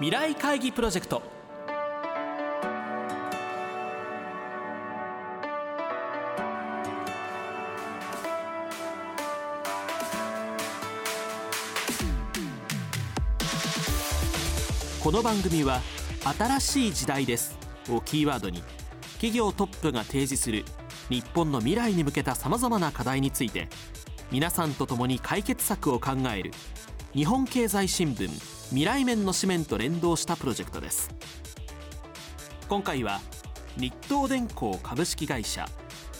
未来会議プロジェクト。この番組は「新しい時代です」をキーワードに企業トップが提示する日本の未来に向けたさまざまな課題について皆さんと共に解決策を考える日本経済新聞未来面の紙面と連動したプロジェクトです。今回は日東電工株式会社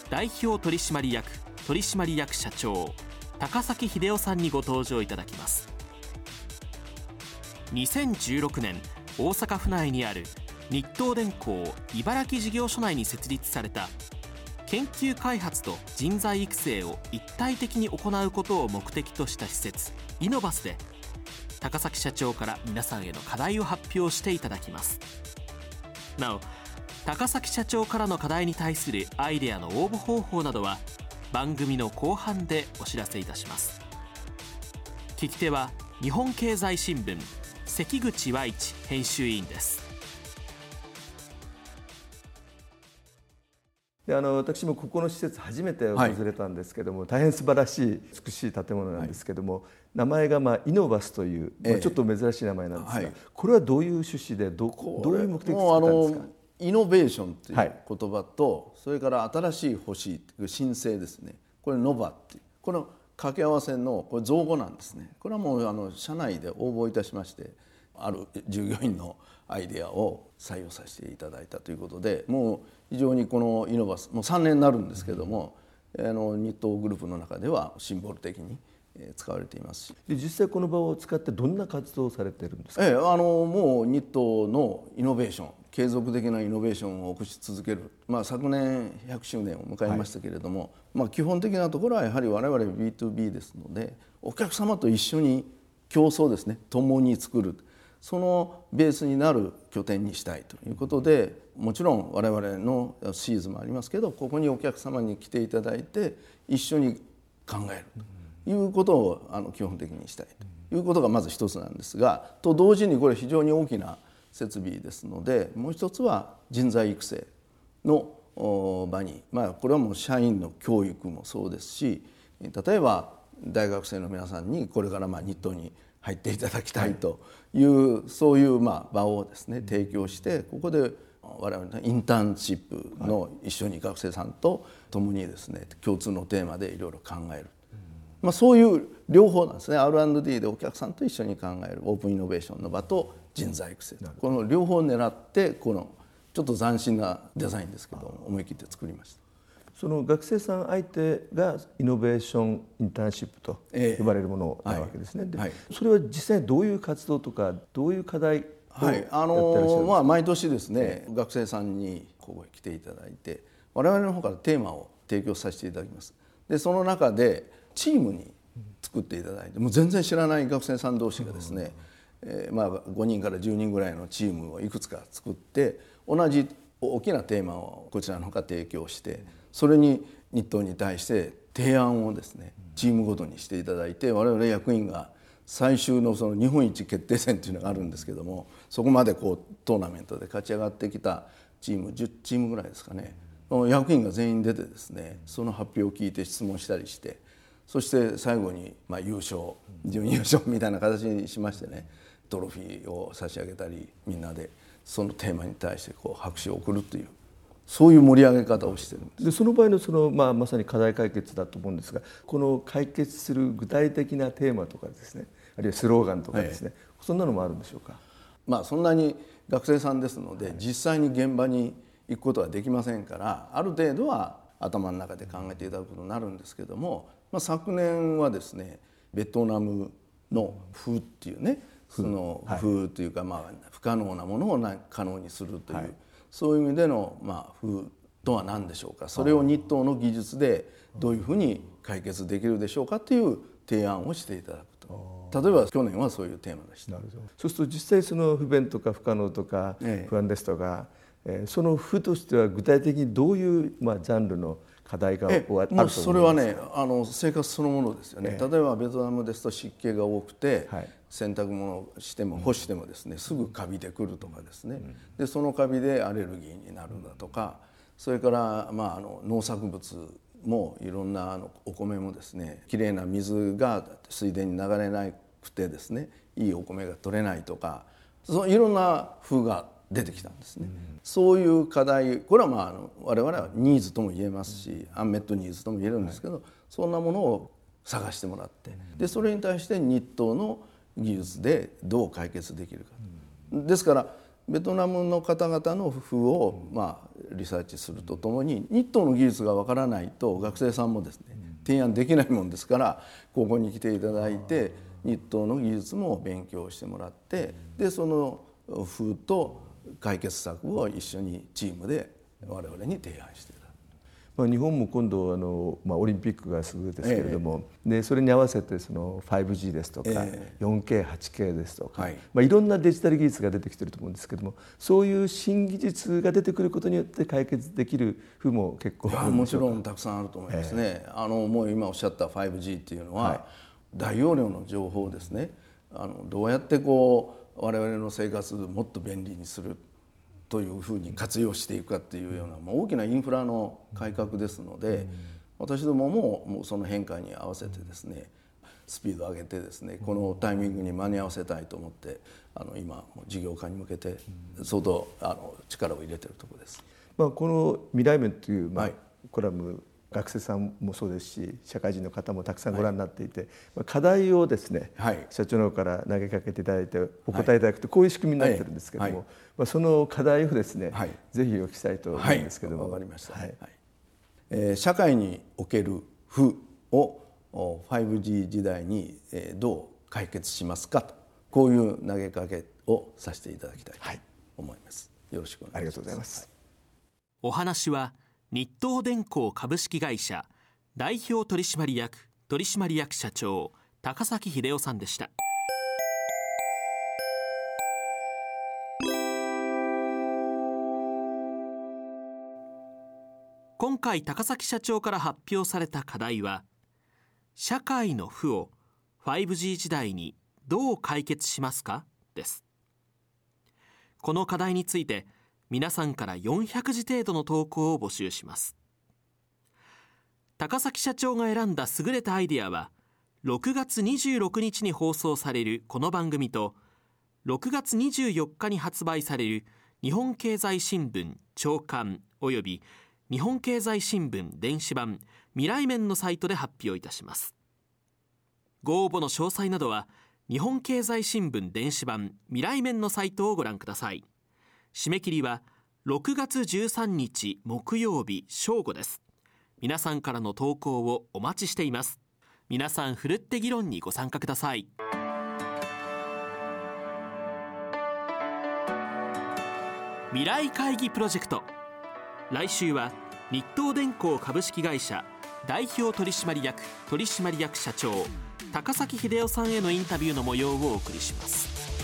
代表取締役取締役社長高崎秀夫さんにご登場いただきます。2016年大阪府内にある日東電工茨城事業所内に設立された研究開発と人材育成を一体的に行うことを目的とした施設イノバスで高崎社長から皆さんへの課題を発表していただきます。なお高崎社長からの課題に対するアイデアの応募方法などは番組の後半でお知らせいたします。聞き手は日本経済新聞関口和一編集委員です。であの私もここの施設初めて訪れたんですけども、はい、大変素晴らしい美しい建物なんですけども、はい、名前がまあイノバスという、まあ、ちょっと珍しい名前なんですが、はい、これはどういう趣旨でどどういう目的で作ったんですか？イノベーションという言葉と、それから新しい欲しいという申請ですね。これノバっていう。この掛け合わせのこれ造語なんですね。これはもうあの社内で応募いたしましてある従業員のアイデアを採用させていただいたということでもう非常にこのイノバスもう3年になるんですけども、あの日東グループの中ではシンボル的に使われています。しで実際この場を使ってどんな活動をされてるんですか、ええ、あのもう日東のイノベーション継続的なイノベーションを起こし続ける、まあ、昨年100周年を迎えましたけれども、はい、まあ、基本的なところはやはり我々 B2B ですのでお客様と一緒に競争ですね。共に作る。そのベースになる拠点にしたいということでもちろん我々のシーズンもありますけどここにお客様に来ていただいて一緒に考えるということをあの基本的にしたいということがまず一つなんですがと同時にこれ非常に大きな設備ですのでもう一つは人材育成の場にまあこれはもう社員の教育もそうですし例えば大学生の皆さんにこれからまあ日東に入っていただきたいという、そういうまあ場をですね提供してここで我々のインターンシップの一緒に学生さんと共にですね共通のテーマでいろいろ考える、まあ、そういう両方なんですね。R&D でお客さんと一緒に考えるオープンイノベーションの場と人材育成。この両方を狙ってこのちょっと斬新なデザインですけど思い切って作りました。その学生さん相手がイノベーションインターンシップと呼ばれるものなわけですね。えーはい、それは実際どういう活動とかどういう課題はい。あのまあ、毎年ですね、えー、学生さんにここへ来ていただいて我々の方からテーマを提供させていただきます。でその中でチームに作っていただいてもう全然知らない学生さん同士がですね、えー、まあ、5人から10人ぐらいのチームをいくつか作って同じ大きなテーマをこちらの方から提供してそれに日東に対して提案をですねチームごとにしていただいて我々役員が最終のその日本一決定戦というのがあるんですけどもそこまでこうトーナメントで勝ち上がってきたチーム10チームぐらいですかね。役員が全員出てですねその発表を聞いて質問したりしてそして最後にまあ優勝準優勝みたいな形にしましてねトロフィーを差し上げたりみんなでそのテーマに対してこう拍手を送るというそういう盛り上げ方をしてるでその場合のその、まあ、まさに課題解決だと思うんですがこの解決する具体的なテーマとかですねあるいはスローガンとかですね、はい、そんなのもあるんでしょうか、まあ、そんなに学生さんですので、実際に現場に行くことはできませんからある程度は頭の中で考えていただくことになるんですけども、まあ、昨年はですねベトナムの風っていうねその風というか、まあ、不可能なものを可能にするという、はい。そういう意味での、まあ、風とは何でしょうか。それを日東の技術でどういうふうに解決できるでしょうかという提案をしていただくと。例えば去年はそういうテーマでした。そうすると実際その不便とか不可能とか不安ですとか、ええ、その負としては具体的にどういう、まあ、ジャンルの課題があると思いますそれはねあの生活そのものですよね、例えばベトナムですと湿気が多くて、はい、洗濯物をしても干してもですねすぐカビてくるとかですね。でそのカビでアレルギーになるだとかそれからまああの農作物もいろんなあのお米もですねきれいな水が水田に流れなくてですねいいお米が取れないとかそのいろんな風が出てきたんですね、うん、そういう課題これはまああの我々はニーズとも言えますしアンメットニーズとも言えるんですけど、はい、そんなものを探してもらってでそれに対して日東の技術でどう解決できるか、うん、ですからベトナムの方々の工夫をまあリサーチするとともに日東の技術がわからないと学生さんもですね提案できないもんですからここに来ていただいて日東の技術も勉強してもらってでその風と解決策を一緒にチームで我々に提案していた。まあ、日本も今度あの、まあ、オリンピックがすぐですけれども、えでそれに合わせてその 5G ですとか、え 4K8K ですとか、はい。まあ、いろんなデジタル技術が出てきてると思うんですけどもそういう新技術が出てくることによって解決できる風も結構もちろんたくさんあると思いますね。えあのもう今おっしゃった 5G っていうのは、はい、大容量の情報ですね。あのどうやってこう我々の生活をもっと便利にするというふうに活用していくかっていうような、まあ、大きなインフラの改革ですので、私どもももうその変化に合わせてですねスピードを上げてですねこのタイミングに間に合わせたいと思ってあの今事業化に向けて相当あの力を入れてるところです。まあ、この未来面という、まあ、コラム学生さんもそうですし社会人の方もたくさんご覧になっていて、はい、課題をですね、はい、社長の方から投げかけていただいてお答えいただくとこういう仕組みになってるんですけども、はい、まあ、その課題をですね、ぜひお聞きしたいと思うんですけども。わ、かりました、はい。えー、社会における負を 5G 時代にどう解決しますかとこういう投げかけをさせていただきたいと思います。よろしくお願いします。ありがとうございます。お話は日東電工株式会社代表取締役取締役社長高崎秀夫さんでした。今回高崎社長から発表された課題は社会の負を 5G 時代にどう解決しますか？です。この課題について皆さんから400字程度の投稿を募集します。高崎社長が選んだ優れたアイデアは6月26日に放送されるこの番組と6月24日に発売される日本経済新聞長官および日本経済新聞電子版未来面のサイトで発表いたします。ご応募の詳細などは日本経済新聞電子版未来面のサイトをご覧ください。締め切りは6月13日木曜日正午です。皆さんからの投稿をお待ちしています。皆さんふるって議論にご参加ください。未来会議プロジェクト。来週は日東電工株式会社代表取締役取締役社長高崎秀夫さんへのインタビューの模様をお送りします。